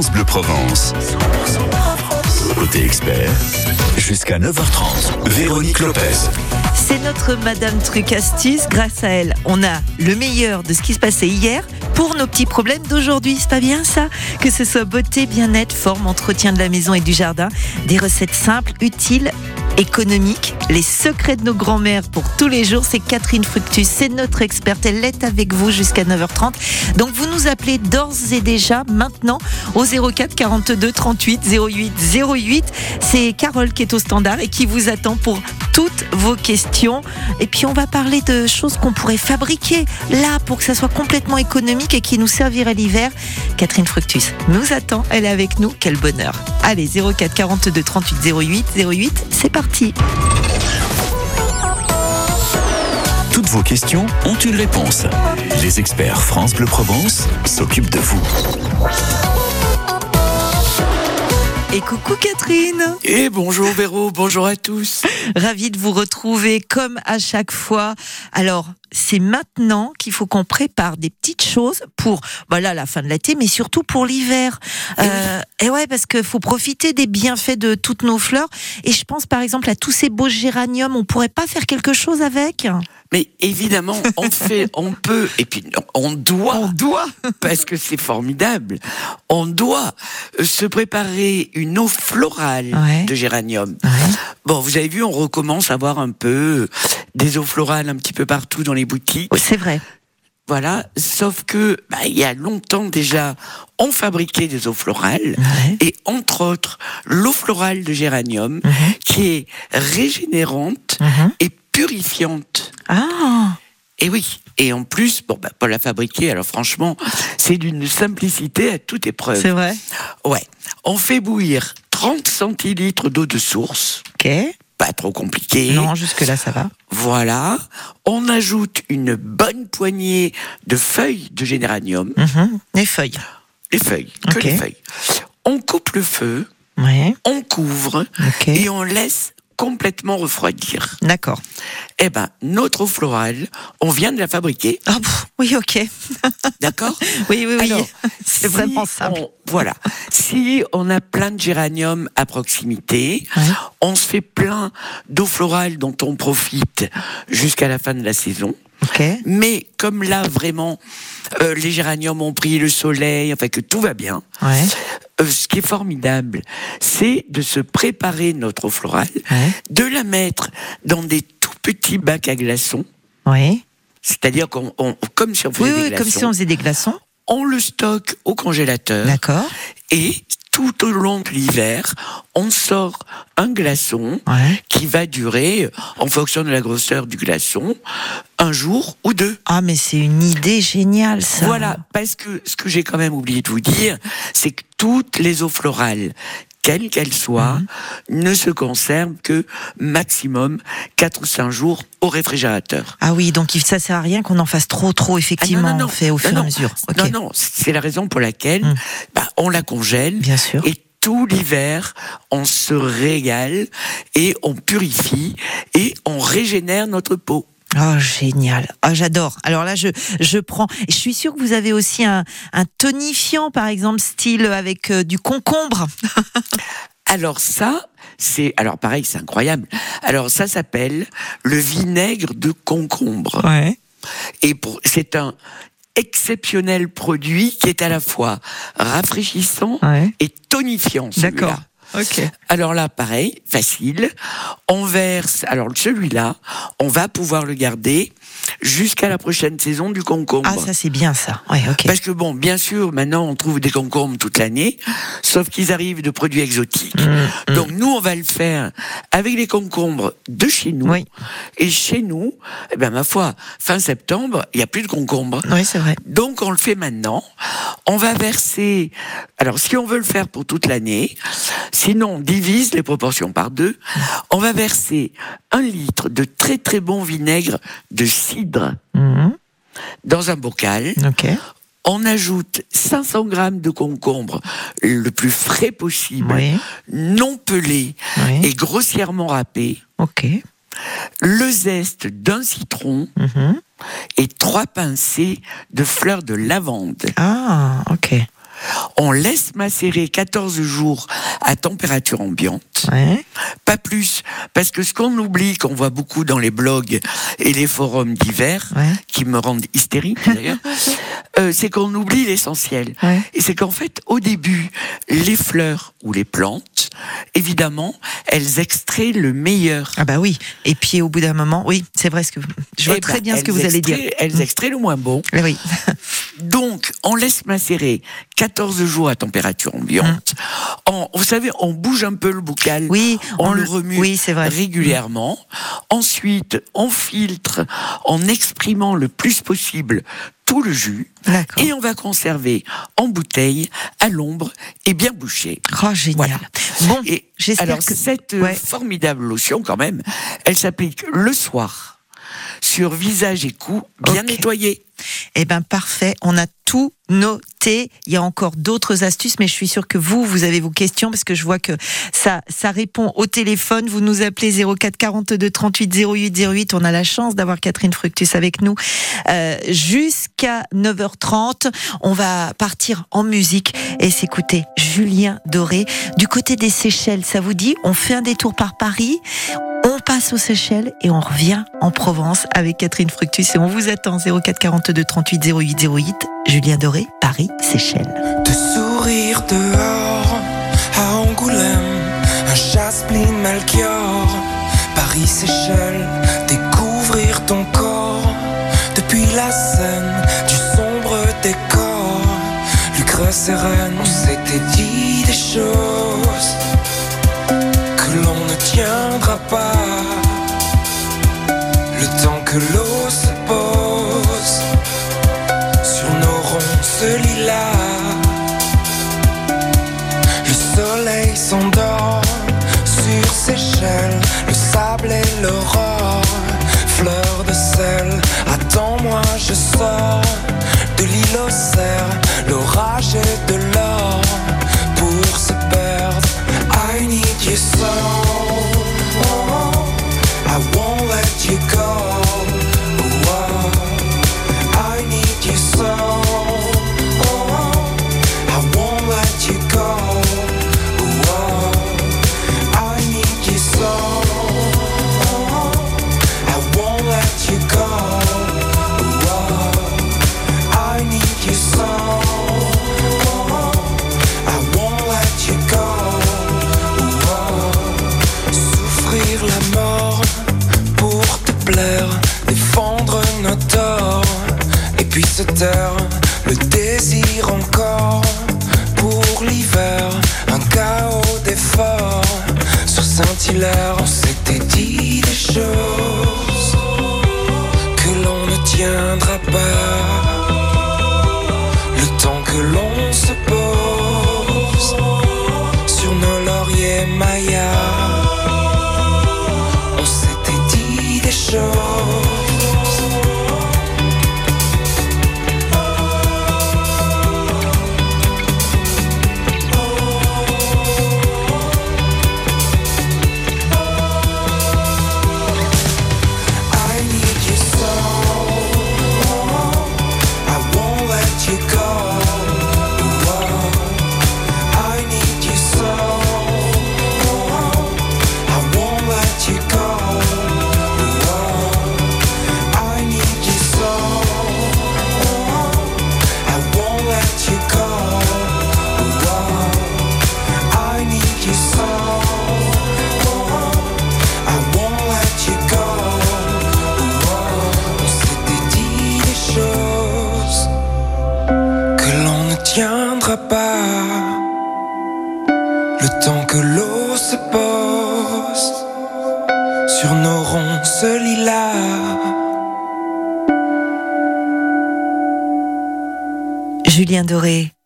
Bleu Provence. Côté expert, jusqu'à 9h30, Véronique Lopez. C'est notre Madame Truc Astuce. Grâce à elle, on a le meilleur de ce qui se passait hier pour nos petits problèmes d'aujourd'hui. C'est pas bien ça? Que ce soit beauté, bien-être, forme, entretien de la maison et du jardin. Des recettes simples, utiles économiques, les secrets de nos grands-mères pour tous les jours. C'est Catherine Fructus, c'est notre experte. Elle est avec vous jusqu'à 9h30. Donc vous nous appelez d'ores et déjà maintenant au 04 42 38 08 08. C'est Carole qui est au standard et qui vous attend pour toutes vos questions. Et puis on va parler de choses qu'on pourrait fabriquer là pour que ça soit complètement économique et qui nous servirait l'hiver. Catherine Fructus nous attend, elle est avec nous, quel bonheur. Allez, 04 42 38 08 08, c'est parti. Toutes vos questions ont une réponse. Les experts France Bleu Provence s'occupent de vous. Et coucou Catherine Et bonjour Véro, bonjour à tous. Ravi de vous retrouver comme à chaque fois. Alors, c'est maintenant qu'il faut qu'on prépare des petites choses pour voilà la fin de l'été, mais surtout pour l'hiver. Euh, et ouais, parce qu'il faut profiter des bienfaits de toutes nos fleurs. Et je pense par exemple à tous ces beaux géraniums. On pourrait pas faire quelque chose avec? Mais évidemment, on fait, on peut, et puis on doit, On doit. parce que c'est formidable. On doit se préparer une eau florale Ouais. de géranium. Ouais. Bon, vous avez vu, on recommence à voir un peu des eaux florales un petit peu partout dans les boutiques. C'est vrai. Voilà, sauf que bah, il y a longtemps déjà, on fabriquait des eaux florales Ouais. et entre autres l'eau florale de géranium qui est régénérante Mhm. et purifiante. Ah, Et oui. Et en plus, bon, bah, pour la fabriquer, alors franchement, c'est d'une simplicité à toute épreuve. c'est vrai. Ouais. On fait bouillir 30 centilitres d'eau de source. Ok. Pas trop compliqué. Non, jusque-là, ça va. Voilà. On ajoute une bonne poignée de feuilles de géranium. Mhm. Les feuilles. Les feuilles, que les feuilles. On coupe le feu, Ouais. on couvre Ok. et on laisse complètement refroidir. D'accord. Eh ben, notre eau florale, on vient de la fabriquer, Ah, oui, ok. d'accord? Oui, oui, oui. C'est si vraiment simple. on- voilà. Si on a plein de géranium à proximité, Ouais. on se fait plein d'eau florale dont on profite jusqu'à la fin de la saison. Mais comme là, vraiment, euh, les géraniums ont pris le soleil, enfin que tout va bien, Ouais. Euh, ce qui est formidable, c'est de se préparer notre eau florale, Ouais. de la mettre dans des tout petits bacs à glaçons, Oui. c'est-à-dire qu'on, on- comme si on faisait Oui, des oui, glaçons, comme si on faisait des glaçons. on le stocke au congélateur D'accord. et tout au long de l'hiver, on sort un glaçon Ouais. qui va durer, en fonction de la grosseur du glaçon, un jour ou deux. Ah, mais c'est une idée géniale, ça. Voilà, parce que ce que j'ai quand même oublié de vous dire, c'est que toutes les eaux florales, quelles qu'elles soient, Mhm. ne se conservent que maximum 4 ou 5 jours au réfrigérateur. Ah oui, donc ça sert à rien qu'on en fasse trop, trop, Ah, effectivement. On fait au fur et à non, mesure. Non, non, c'est la raison pour laquelle Mm. bah, on la congèle Bien sûr. et tout l'hiver, on se régale et on purifie et on régénère notre peau. Oh, génial. Ah, j'adore. Alors là, je, je prends. Je suis sûre que vous avez aussi un, un tonifiant, par exemple, style avec euh, du concombre. Alors ça, c'est alors pareil, c'est incroyable. Alors ça s'appelle le vinaigre de concombre. Ouais. Et pour c'est un exceptionnel produit qui est à la fois rafraîchissant Ouais. et tonifiant. D'accord. Ok. Alors là, pareil, facile. On verse. Alors celui-là, on va pouvoir le garder jusqu'à la prochaine saison du concombre. Ah, ça, c'est bien, ça. Ouais, ok. Parce que bon, bien sûr, maintenant on trouve des concombres toute l'année, sauf qu'ils arrivent de produits exotiques. Mm, Donc nous, on va le faire avec les concombres de chez nous. Oui. Et chez nous, eh ben ma foi, fin septembre, il n'y a plus de concombres. Oui, c'est vrai. Donc on le fait maintenant. On va verser. Alors si on veut le faire pour toute l'année, sinon on divise les proportions par deux. On va verser un litre de très très bon vinaigre de cidre Mhm. dans un bocal. Ok. On ajoute 500 grammes de concombre le plus frais possible, Oui. non pelé Oui. et grossièrement râpé. Ok. Le zeste d'un citron Mhm. et trois pincées de fleurs de lavande. Ah, ok. On laisse macérer 14 jours à température ambiante. Ouais. Pas plus, parce que ce qu'on oublie, qu'on voit beaucoup dans les blogs et les forums divers, Ouais. qui me rendent hystérique d'ailleurs, euh, c'est qu'on oublie l'essentiel. Ouais. Et c'est qu'en fait, au début, les fleurs ou les plantes, évidemment, elles extraient le meilleur. Ah bah oui. Et puis au bout d'un moment, oui, c'est vrai ce que je vois Eh très ben, bien ce que vous allez dire. Elles extraient le moins bon. Ah Oui. Donc, on laisse macérer 14 jours à température ambiante. On- vous savez, on bouge un peu le bocal. Hum. Oui, on, on le le- remue oui, c'est vrai. régulièrement. Ensuite, on filtre en exprimant le plus possible tout le jus. Et on va conserver en bouteille, à l'ombre et bien bouché. Oh, génial. Voilà. Bon, Et alors, que cette euh, Ouais. formidable lotion, quand même, elle s'applique le soir sur visage et cou bien Ok. nettoyé. Eh ben parfait, on a tout noté. Il y a encore d'autres astuces, mais je suis sûre que vous, vous avez vos questions parce que je vois que ça, ça répond au téléphone. Vous nous appelez 04 42 38 08 08. On a la chance d'avoir Catherine Fructus avec nous euh, jusqu'à 9h30. On va partir en musique et s'écouter Julien Doré du côté des Seychelles. Ça vous dit? On fait un détour par Paris? Passe aux Seychelles et on revient en Provence avec Catherine Fructus et on vous attend 04 42 38 08 08. Julien Doré, Paris, Seychelles. De sourire dehors à Angoulême, un Chaspline Melchior, Paris Seychelles, découvrir ton corps depuis la scène du sombre décor. Lucre sereine, on s'était dit des choses que l'on ne tiendra pas. Le temps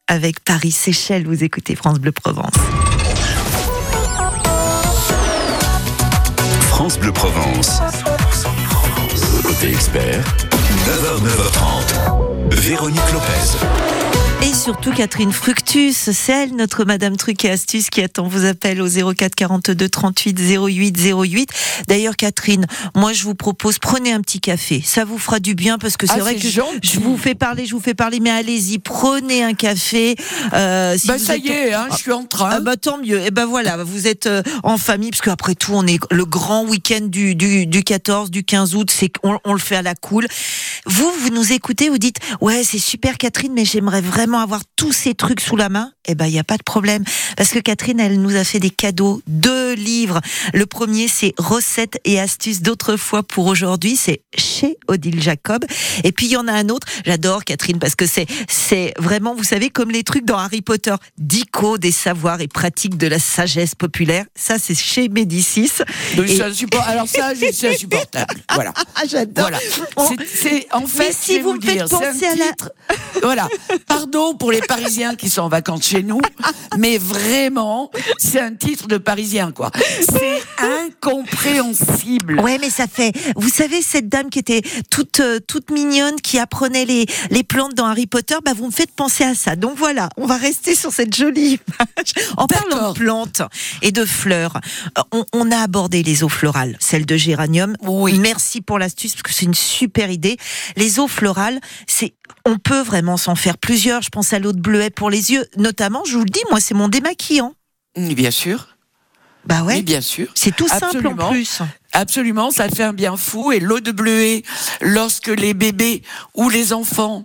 Avec Paris, Seychelles. Vous écoutez France Bleu Provence. France Bleu Provence. Côté expert, 9h, 9h30. Véronique Lopez. Et sur surtout Catherine Fructus, c'est elle, notre Madame Truc et Astuce, qui attend vos appels au 04 42 38 08 08. D'ailleurs, Catherine, moi je vous propose, prenez un petit café. Ça vous fera du bien parce que c'est Ah, vrai que gentil. je vous fais parler, je vous fais parler, mais allez-y, prenez un café. Euh, si Bah ça êtes- y est, hein, je suis en train. Ah bah tant mieux. Et ben voilà, vous êtes euh, en famille parce qu'après tout, on est le grand week-end du, du, du 14, du 15 août, c'est on, on le fait à la cool. Vous, vous nous écoutez, vous dites ouais c'est super Catherine, mais j'aimerais vraiment avoir tous ces trucs sous la main. Eh ben il y a pas de problème parce que Catherine, elle nous a fait des cadeaux, deux livres. Le premier c'est recettes et astuces d'autrefois pour aujourd'hui, c'est chez Odile Jacob. Et puis il y en a un autre, j'adore Catherine parce que c'est c'est vraiment, vous savez, comme les trucs dans Harry Potter, dico des savoirs et pratiques de la sagesse populaire. Ça c'est chez Médicis. Donc, Et- c'est insupport- Alors ça, je- c'est insupportable. Voilà. Ah j'adore. Voilà. On- C'est- en fait. Mais si vous me faites dire, penser à la- Voilà. Pardon pour les Parisiens qui sont en vacances chez nous, mais vraiment, c'est un titre de Parisien quoi. C'est incompréhensible. Ouais, mais ça fait. Vous savez cette dame qui était toute euh, toute mignonne, qui apprenait les les plantes dans Harry Potter. Bah, vous me faites penser à ça. Donc voilà, on va rester sur cette jolie image. En parlant de plantes et de fleurs, euh, on, on a abordé les eaux florales, celle de géranium. Oui. Merci pour l'astuce parce que c'est une super idée. Les eaux florales, c'est on peut vraiment s'en faire plusieurs. Je pense à l'eau de bleuet pour les yeux, notamment. Je vous le dis, moi, c'est mon démaquillant. Oui, Bien sûr. Bah ouais. Oui, bien sûr. C'est tout simple en Absolument. plus. Absolument, ça fait un bien fou. Et l'eau de bleuet, lorsque les bébés ou les enfants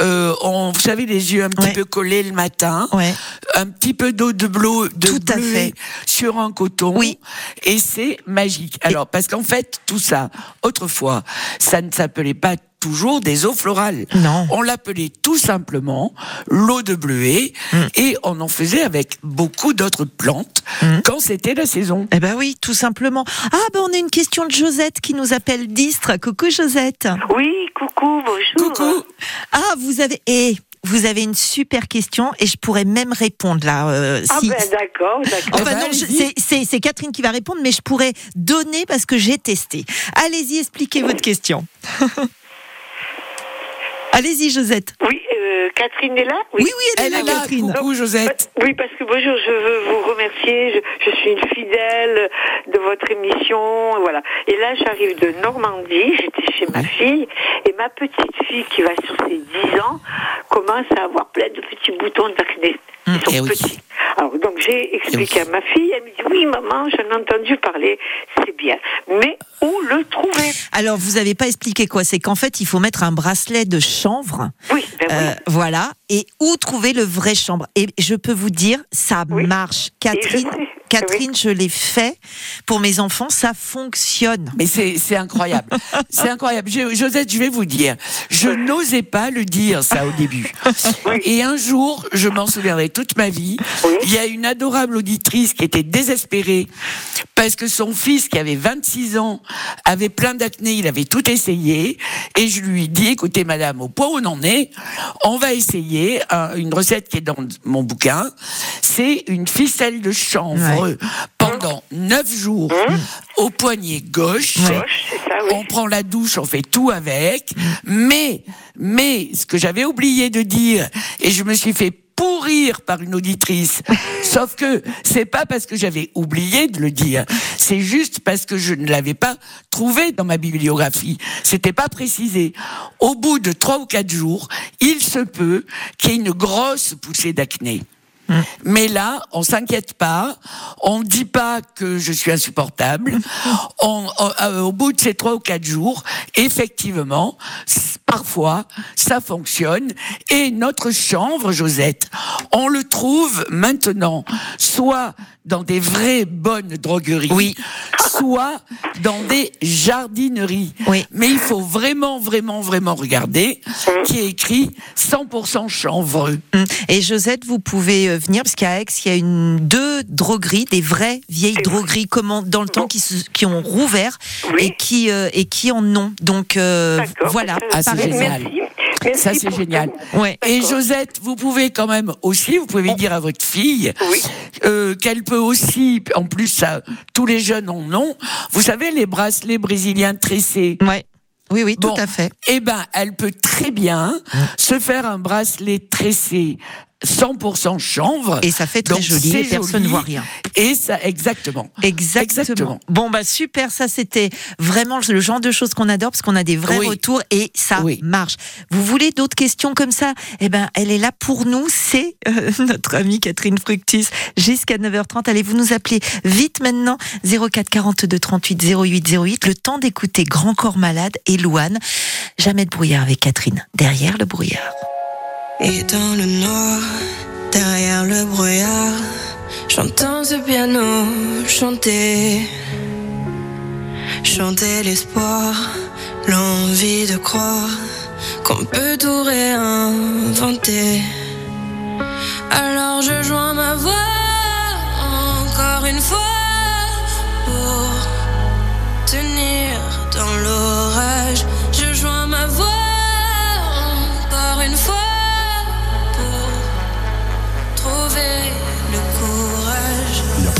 euh, ont, vous savez, les yeux un petit Ouais. peu collés le matin, Ouais. un petit peu d'eau de, bleu, de Tout à bleuet fait. sur un coton, Oui. et c'est magique. Alors, parce qu'en fait, tout ça, autrefois, ça ne s'appelait pas toujours des eaux florales. Non. On l'appelait tout simplement l'eau de bleuet, Mm. et on en faisait avec beaucoup d'autres plantes Mm. quand c'était la saison. Eh ben oui, tout simplement. Ah ben on a une question de Josette qui nous appelle d'Istre. Coucou Josette. Oui, coucou, bonjour. Coucou Ah vous avez et vous avez une super question et je pourrais même répondre là. euh, Ah si. ben d'accord, d'accord. Enfin Eh ben, c'est Catherine qui va répondre, mais je pourrais donner parce que j'ai testé. Allez-y, expliquez votre question. Allez-y Josette. Euh, Catherine est là Oui, oui, elle, Elle est est là, Catherine. coucou Josette. Oui, parce que bonjour, je veux vous remercier. Je, je suis une fidèle de votre émission. Voilà. Et là, j'arrive de Normandie. J'étais chez ma fille. Et ma petite fille, qui va sur ses 10 ans, commence à avoir plein de petits boutons d'acné. Ils sont eh oui. petits. Alors, donc, j'ai expliqué Eh oui. à ma fille. Elle me dit Oui, maman, j'en ai entendu parler. C'est bien. Mais où le trouver? Alors vous avez pas expliqué quoi? C'est qu'en fait il faut mettre un bracelet de chanvre. Oui, ben oui. Euh, voilà. Et où trouver le vrai chambre? Et je peux vous dire, ça Oui. marche. Et je Catherine, je l'ai fait pour mes enfants, ça fonctionne. Mais c'est incroyable. c'est incroyable. Je- Josette, je vais vous dire, je n'osais pas le dire ça au début. Et un jour, je m'en souviendrai toute ma vie, Oui. il y a une adorable auditrice qui était désespérée parce que son fils, qui avait 26 ans, avait plein d'acné, il avait tout essayé. Et je lui dis, écoutez madame, au point où on en est, on va essayer une recette qui est dans mon bouquin. C'est une ficelle de chanvre pendant 9 jours au poignet gauche. Gauche, c'est ça, oui. On prend la douche, on fait tout avec. Mais, mais, ce que j'avais oublié de dire, et je me suis fait pourrir par une auditrice. Sauf que c'est pas parce que j'avais oublié de le dire, c'est juste parce que je ne l'avais pas trouvé dans ma bibliographie. C'était pas précisé. Au bout de trois ou quatre jours, il se peut qu'il y ait une grosse poussée d'acné. Mais là, on s'inquiète pas, on ne dit pas que je suis insupportable. On- on- euh, au bout de ces trois ou quatre jours, effectivement, parfois, ça fonctionne. Et notre chanvre, Josette, on le trouve maintenant soit dans des vraies bonnes drogueries, Oui. soit dans des jardineries. Oui. Mais il faut vraiment, vraiment, vraiment regarder qui est écrit 100% chanvreux. Et Josette, vous pouvez euh, venir parce qu'à Aix, il y a une deux drogueries, des vraies vieilles drogueries, comment dans le temps qui, se- qui ont rouvert Oui. et qui euh, et qui en ont. Donc euh, voilà. Ah, c'est génial. Merci. Merci Ça, c'est génial. Ouais. Et. Josette, vous pouvez quand même aussi, vous pouvez dire à votre fille Oui. euh, qu'elle peut aussi, en plus, ça, tous les jeunes en ont. Vous savez, les bracelets brésiliens tressés. Ouais. Oui, oui, tout à fait. Eh ben, elle peut très bien se faire un bracelet tressé 100% chanvre. Et ça fait très Donc, joli et personne ne voit rien. Et ça, exactement. Exactement. Exactement. Bon bah super, ça c'était vraiment le genre de choses qu'on adore parce qu'on a des vrais Oui. retours et ça Oui. marche. Vous voulez d'autres questions comme ça? Eh ben elle est là pour nous, c'est euh, notre amie Catherine Fructis jusqu'à 9h30. Allez vous nous appeler vite maintenant 04 42 38 08 08 le temps d'écouter Grand Corps Malade et Louane. Jamais de brouillard avec Catherine. Derrière le brouillard. Et dans le noir, derrière le brouillard, j'entends ce piano chanter. Chanter l'espoir, l'envie de croire qu'on peut tout réinventer. Alors je joins ma voix encore une fois pour tenir dans l'orage.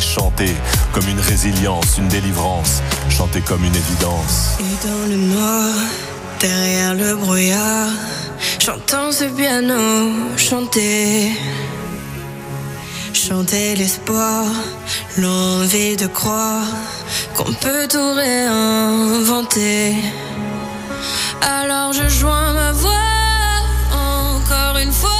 chanter comme une résilience, une délivrance, chanter comme une évidence. Et dans le noir, derrière le brouillard, j'entends ce piano chanter. Chanter l'espoir, l'envie de croire qu'on peut tout réinventer. Alors je joins ma voix encore une fois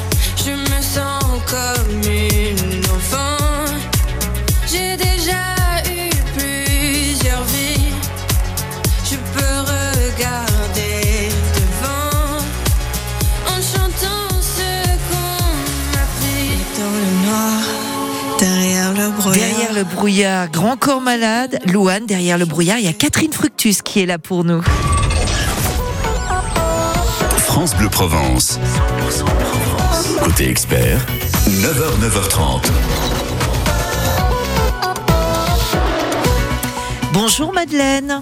le brouillard, Grand Corps Malade, Louane, derrière le brouillard, il y a Catherine Fructus qui est là pour nous. France Bleu Provence. Côté expert, 9h, 9h30. Bonjour Madeleine.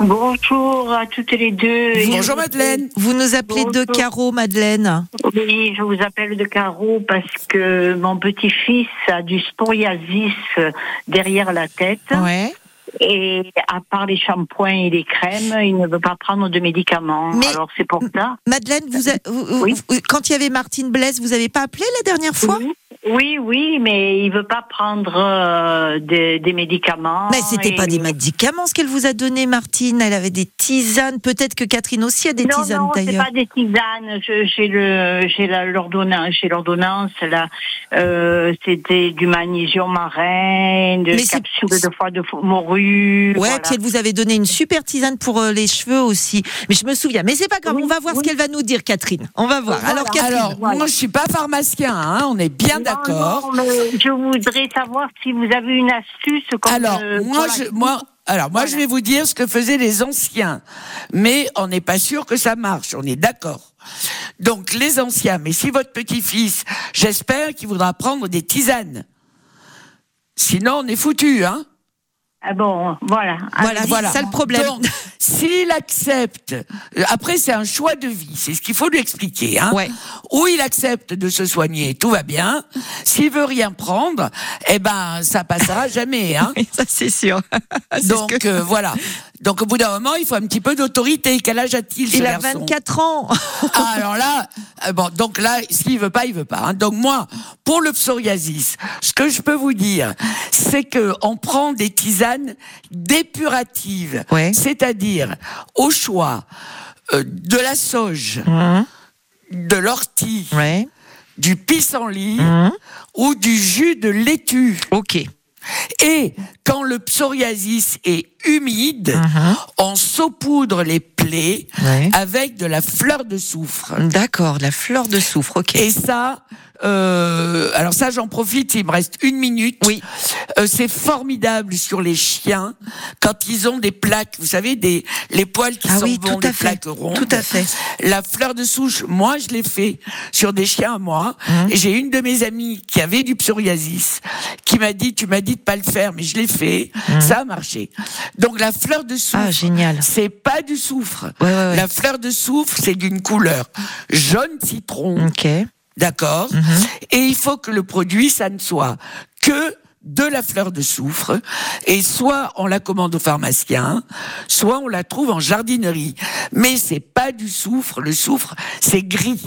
Bonjour à toutes les deux. Bonjour Madeleine. Vous nous appelez de. Caro, Madeleine. Oui, je vous appelle de Caro parce que mon petit-fils a du psoriasis euh, derrière la tête. Ouais. Et à part les shampoings et les crèmes, il ne veut pas prendre de médicaments. Mais- Alors c'est pour ça. Madeleine, vous, a- vous- vous- Oui. vous- quand il y avait Martine Blaise, vous avez pas appelé la dernière fois? Oui, oui, oui, mais il veut pas prendre euh, des, des médicaments. Mais c'était pas et- des médicaments ce qu'elle vous a donné, Martine. Elle avait des tisanes. Peut-être que Catherine aussi a des non, tisanes non, c'est d'ailleurs. pas des tisanes. J'ai le, j'ai la- l'ordonnance, j'ai l'ordonnance là. Euh, c'était du magnésium marin, de Mais capsules de foie de morue. Ouais, voilà. puis elle vous avait donné une super tisane pour euh, les cheveux aussi. Mais je me souviens. Mais c'est pas grave. Oui, on va voir oui. ce qu'elle va nous dire, Catherine. On va voir. Voilà. Alors, Catherine. Alors, Voilà. moi je suis pas pharmacien, hein, on est bien Non, d'accord. mais je voudrais savoir si vous avez une astuce comme Alors, euh, moi, la- je, moi, alors, moi, Voilà. je vais vous dire ce que faisaient les anciens. Mais on n'est pas sûr que ça marche, on est d'accord. Donc, les anciens, mais si votre petit-fils, j'espère qu'il voudra prendre des tisanes. Sinon, on est foutu, hein. Ah bon, voilà. Voilà, Allez-y. voilà. ça le problème. Donc, s'il accepte, après c'est un choix de vie, c'est ce qu'il faut lui expliquer. Hein. Ouais. Ou il accepte de se soigner, tout va bien. S'il veut rien prendre, eh ben ça passera jamais. Hein. Ça c'est sûr. Ce Donc que- euh, voilà. Donc au bout d'un moment, il faut un petit peu d'autorité. Quel âge a-t-il ce il a garçon? 24 ans. Ah, alors là, euh, bon, donc là, s'il veut pas, il veut pas. hein. Donc moi, pour le psoriasis, ce que je peux vous dire, c'est que on prend des tisanes dépuratives, Ouais. c'est-à-dire au choix euh, de la sauge, Mmh. de l'ortie, Ouais. du pissenlit Mmh. ou du jus de laitue. Ok. Et quand le psoriasis est humide, on saupoudre les Ouais. avec de la fleur de soufre. D'accord, la fleur de soufre, ok. Et ça, euh, alors ça j'en profite, il me reste une minute. Oui. Euh, c'est formidable sur les chiens quand ils ont des plaques, vous savez, des les poils qui Ah sont oui, bons, des fait. plaques rondes. Tout à fait. La fleur de souche, moi je l'ai fait sur des chiens à moi. Mmh. Et J'ai une de mes amies qui avait du psoriasis, qui m'a dit, tu m'as dit de pas le faire, mais je l'ai fait, ça a marché. Donc la fleur de soufre, Mmh. Ah, génial. c'est pas du soufre. Ouais, ouais, ouais. La fleur de soufre, c'est d'une couleur jaune citron. D'accord Mhm. Et il faut que le produit, ça ne soit que de la fleur de soufre, et soit on la commande au pharmacien, soit on la trouve en jardinerie. Mais c'est pas du soufre, le soufre, c'est gris.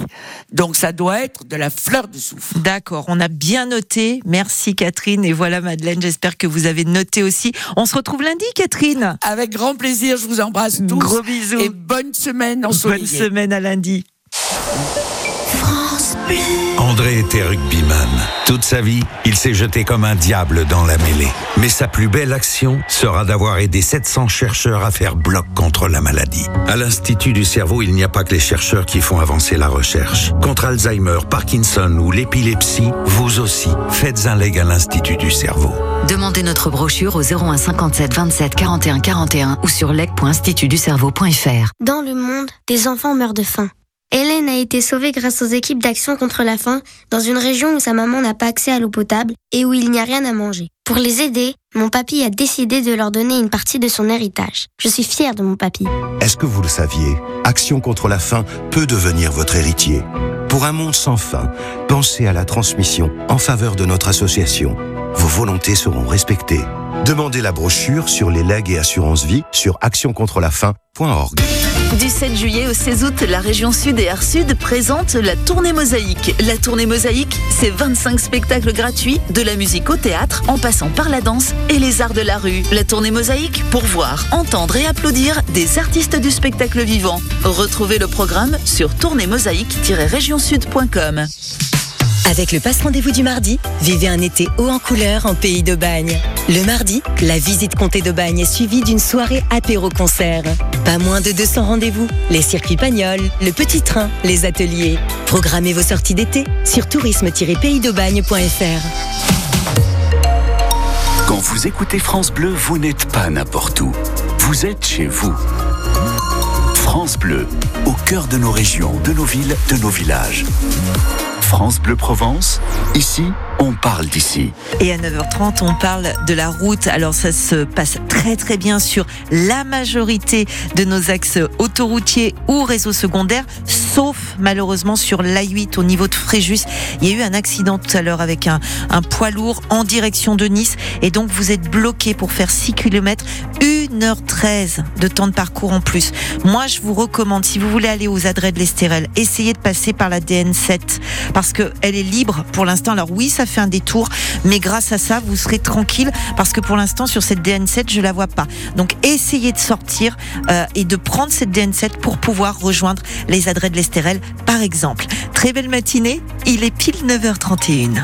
Donc ça doit être de la fleur de soufre. D'accord, on a bien noté. Merci Catherine. Et voilà Madeleine, j'espère que vous avez noté aussi. On se retrouve lundi Catherine. Avec grand plaisir, je vous embrasse tous. Gros bisous. Et bonne semaine Bonne ensoleillée. semaine à lundi. André était rugbyman. Toute sa vie, il s'est jeté comme un diable dans la mêlée. Mais sa plus belle action sera d'avoir aidé 700 chercheurs à faire bloc contre la maladie. À l'Institut du cerveau, il n'y a pas que les chercheurs qui font avancer la recherche. Contre Alzheimer, Parkinson ou l'épilepsie, vous aussi, faites un leg à l'Institut du cerveau. Demandez notre brochure au 01 57 27 41 41 ou sur lec.institutducerveau.fr. Dans le monde, des enfants meurent de faim. Hélène a été sauvée grâce aux équipes d'action contre la faim dans une région où sa maman n'a pas accès à l'eau potable et où il n'y a rien à manger. Pour les aider, mon papy a décidé de leur donner une partie de son héritage. Je suis fière de mon papy. Est-ce que vous le saviez? Action contre la faim peut devenir votre héritier. Pour un monde sans faim, pensez à la transmission en faveur de notre association. Vos volontés seront respectées. Demandez la brochure sur les legs et assurances vie sur actioncontrelafaim.org. Du 7 juillet au 16 août, la région Sud et Art Sud présente la tournée Mosaïque. La tournée Mosaïque, c'est 25 spectacles gratuits, de la musique au théâtre, en passant par la danse et les arts de la rue. La tournée Mosaïque pour voir, entendre et applaudir des artistes du spectacle vivant. Retrouvez le programme sur tournéemosaïque-régionsud.com. Avec le passe rendez-vous du mardi, vivez un été haut en couleur en pays de Bagne. Le mardi, la visite comté de Bagne est suivie d'une soirée apéro-concert. Pas moins de 200 rendez-vous, les circuits Pagnols, le petit train, les ateliers. Programmez vos sorties d'été sur tourisme-paysdebagne.fr. Quand vous écoutez France Bleu, vous n'êtes pas n'importe où. Vous êtes chez vous. France Bleu, au cœur de nos régions, de nos villes, de nos villages. France Bleu Provence, ici, on parle d'ici. Et à 9h30, on parle de la route. Alors ça se passe très très bien sur la majorité de nos axes autoroutiers ou réseaux secondaires, sauf malheureusement sur l'A8 au niveau de Fréjus. Il y a eu un accident tout à l'heure avec un, poids lourd en direction de Nice et donc vous êtes bloqué pour faire 6 km, 1h13 de temps de parcours en plus. Moi je vous recommande, si vous voulez aller aux adrets de l'Estérel, essayez de passer par la DN7 parce qu'elle est libre pour l'instant. Alors oui, ça fait un détour, mais grâce à ça, vous serez tranquille parce que pour l'instant, sur cette DN7, je la vois pas. Donc essayez de sortir euh, et de prendre cette DN7 pour pouvoir rejoindre les adrets de l'Estérel, par exemple. Très belle matinée, il est pile 9h31.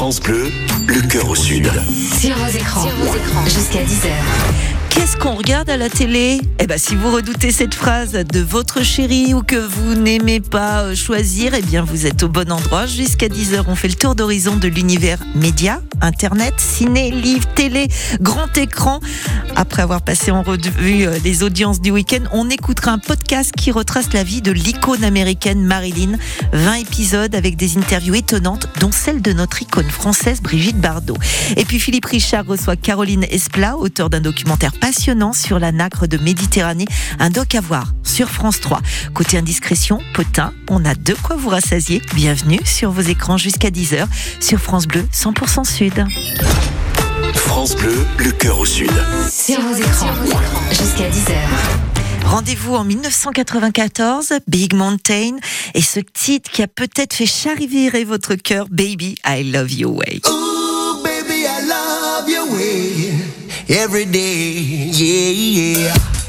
France Bleu, le cœur au sud. Sur vos écrans, jusqu'à 10h. Qu'est-ce qu'on regarde à la télé? Eh ben, si vous redoutez cette phrase de votre chéri ou que vous n'aimez pas euh, choisir, eh bien, vous êtes au bon endroit. Jusqu'à 10h, on fait le tour d'horizon de l'univers média, internet, ciné, livre, télé, grand écran. Après avoir passé en revue euh, les audiences du week-end, on écoutera un podcast qui retrace la vie de l'icône américaine Marilyn. 20 épisodes avec des interviews étonnantes, dont celle de notre icône française Brigitte Bardot. Et puis Philippe Richard reçoit Caroline Esplat, auteur d'un documentaire passionnant sur la nacre de Méditerranée, un doc à voir sur France 3. Côté indiscrétion, potin, on a de quoi vous rassasier. Bienvenue sur vos écrans jusqu'à 10h sur France Bleu 100% Sud. France Bleu, le cœur au sud. Sur vos écrans, jusqu'à 10h. Rendez-vous en 1994, Big Mountain, et ce titre qui a peut-être fait charrivirer votre cœur, Baby, I Love You Way. Ooh, baby, I love your way. every day. Yeah, yeah.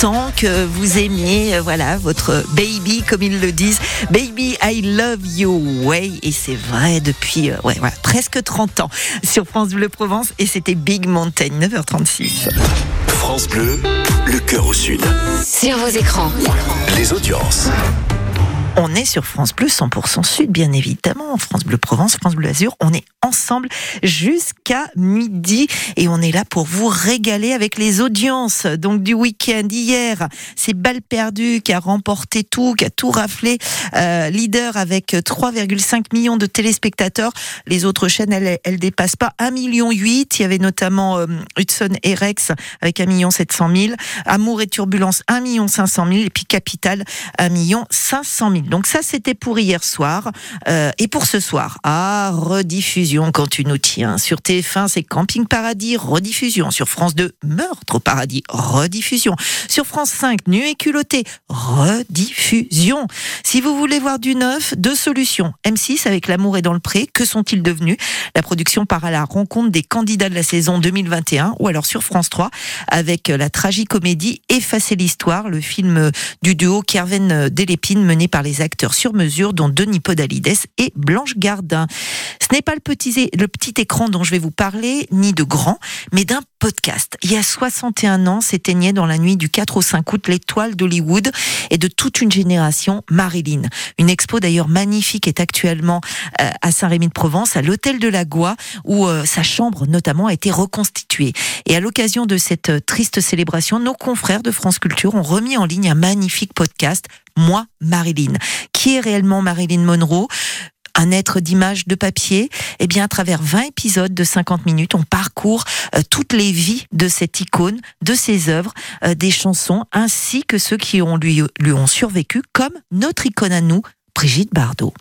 content que vous aimiez euh, voilà votre baby comme ils le disent. Baby I love you. Way et c'est vrai depuis euh, presque 30 ans sur France Bleu Provence. Et c'était Big Mountain 9h36 France Bleu le cœur au sud. Sur vos écrans. Les audiences. On est sur France Bleu 100% Sud, bien évidemment. France Bleu Provence, France Bleu Azur. On est ensemble jusqu'à midi et on est là pour vous régaler avec les audiences. Donc du week-end hier, c'est Balle perdue qui a remporté tout, qui a tout raflé. Euh, leader avec 3,5 millions de téléspectateurs. Les autres chaînes, elles, elles dépassent pas 1,8 million. Il y avait notamment euh, Hudson et Rex avec 1 million 700 000. Amour et Turbulence, 1 million 500 000. Et puis Capital, 1 million 500 000. Donc ça, c'était pour hier soir. Euh, et pour ce soir, ah, rediffusion quand tu nous tiens. Sur TF1, c'est Camping Paradis, rediffusion. Sur France 2, Meurtre au Paradis, rediffusion. Sur France 5, Nu et culotté, rediffusion. Si vous voulez voir du neuf, deux solutions. M6 avec L'amour est dans le pré, que sont-ils devenus? La production part à la rencontre des candidats de la saison 2021. Ou alors sur France 3, avec la tragicomédie Effacer l'histoire, le film du duo Kerven Delépine mené par les acteurs sur mesure, dont Denis Podalides et Blanche Gardin. Ce n'est pas le petit, écran dont je vais vous parler, ni de grand, mais d'un podcast. Il y a 61 ans, s'éteignait dans la nuit du 4 au 5 août l'étoile d'Hollywood et de toute une génération, Marilyn. Une expo d'ailleurs magnifique est actuellement euh, à Saint-Rémy-de-Provence, à l'hôtel de la Goie, où euh, sa chambre notamment a été reconstituée. Et à l'occasion de cette euh, triste célébration, nos confrères de France Culture ont remis en ligne un magnifique podcast, Moi, Marilyn. Qui est réellement Marilyn Monroe? Un être d'image de papier, eh bien à travers 20 épisodes de 50 minutes, on parcourt euh, toutes les vies de cette icône, de ses œuvres, euh, des chansons, ainsi que ceux qui lui ont survécu, comme notre icône à nous, Brigitte Bardot.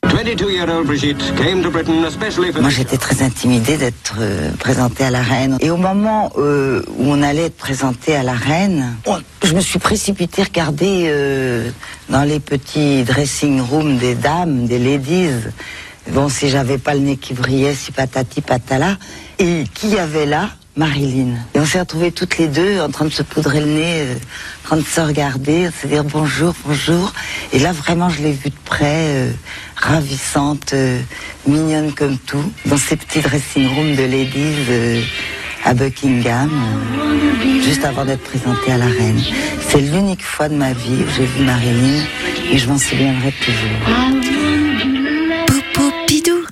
Moi, j'étais très intimidée d'être euh, présentée à la reine. Et au moment euh, où on allait être présentée à la reine, on- je me suis précipitée regarder euh, dans les petits dressing rooms des dames, des ladies. Bon, si j'avais pas le nez qui brillait, si patati patala. Et qui y avait là? Marilyn. Et on s'est retrouvés toutes les deux en train de se poudrer le nez, euh, en train de se regarder, de se dire bonjour, bonjour. Et là, vraiment, je l'ai vue de près, euh, ravissante, euh, mignonne comme tout, dans ces petits dressing rooms de ladies à Buckingham, juste avant d'être présentée à la reine. C'est l'unique fois de ma vie où j'ai vu Marilyn et je m'en souviendrai toujours.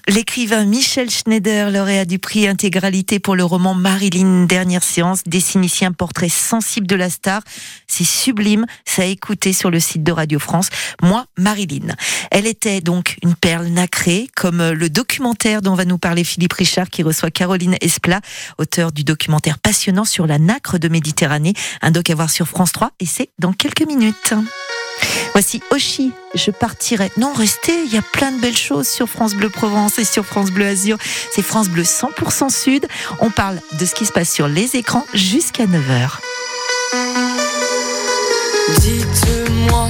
L'écrivain Michel Schneider, lauréat du prix intégralité pour le roman Marilyn, dernière séance, dessine ici un portrait sensible de la star. C'est sublime, ça a écouté sur le site de Radio France. Moi, Marilyn. Elle était donc une perle nacrée, comme euh, le documentaire dont va nous parler Philippe Richard, qui reçoit Caroline Esplat, auteur du documentaire passionnant sur la nacre de Méditerranée, un doc à voir sur France 3, et c'est dans quelques minutes. Voici Oshi, je partirai. Non, restez, il y a plein de belles choses sur France Bleu Provence et sur France Bleu Azur. C'est France Bleu 100% Sud. On parle de ce qui se passe sur les écrans jusqu'à 9h. Dites-moi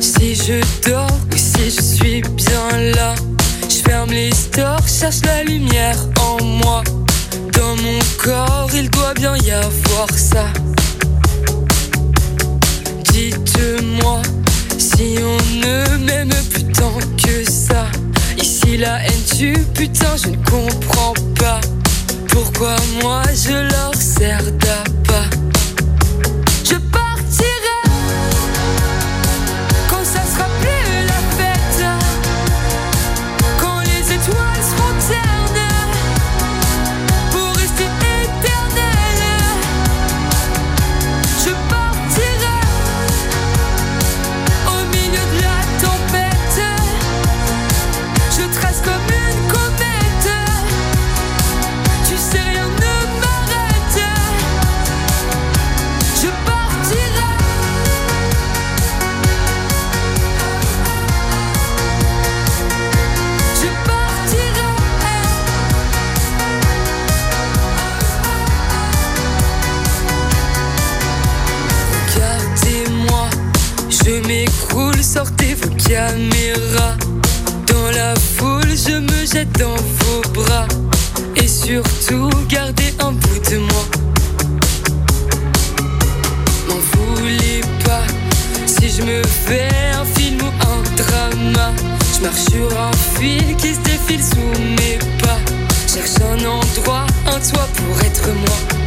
si je dors ou si je suis bien là. Je ferme les stores, cherche la lumière en moi. Dans mon corps, il doit bien y avoir ça. Dites-moi si on ne m'aime plus tant que ça. Ici la haine tue, putain, je ne comprends pas. Pourquoi moi je leur sers d'appât. Sortez vos caméras. Dans la foule, je me jette dans vos bras. Et surtout, gardez un bout de moi. M'en voulez pas si je me fais un film ou un drama. Je marche sur un fil qui se défile sous mes pas. Cherche un endroit, un toit pour être moi.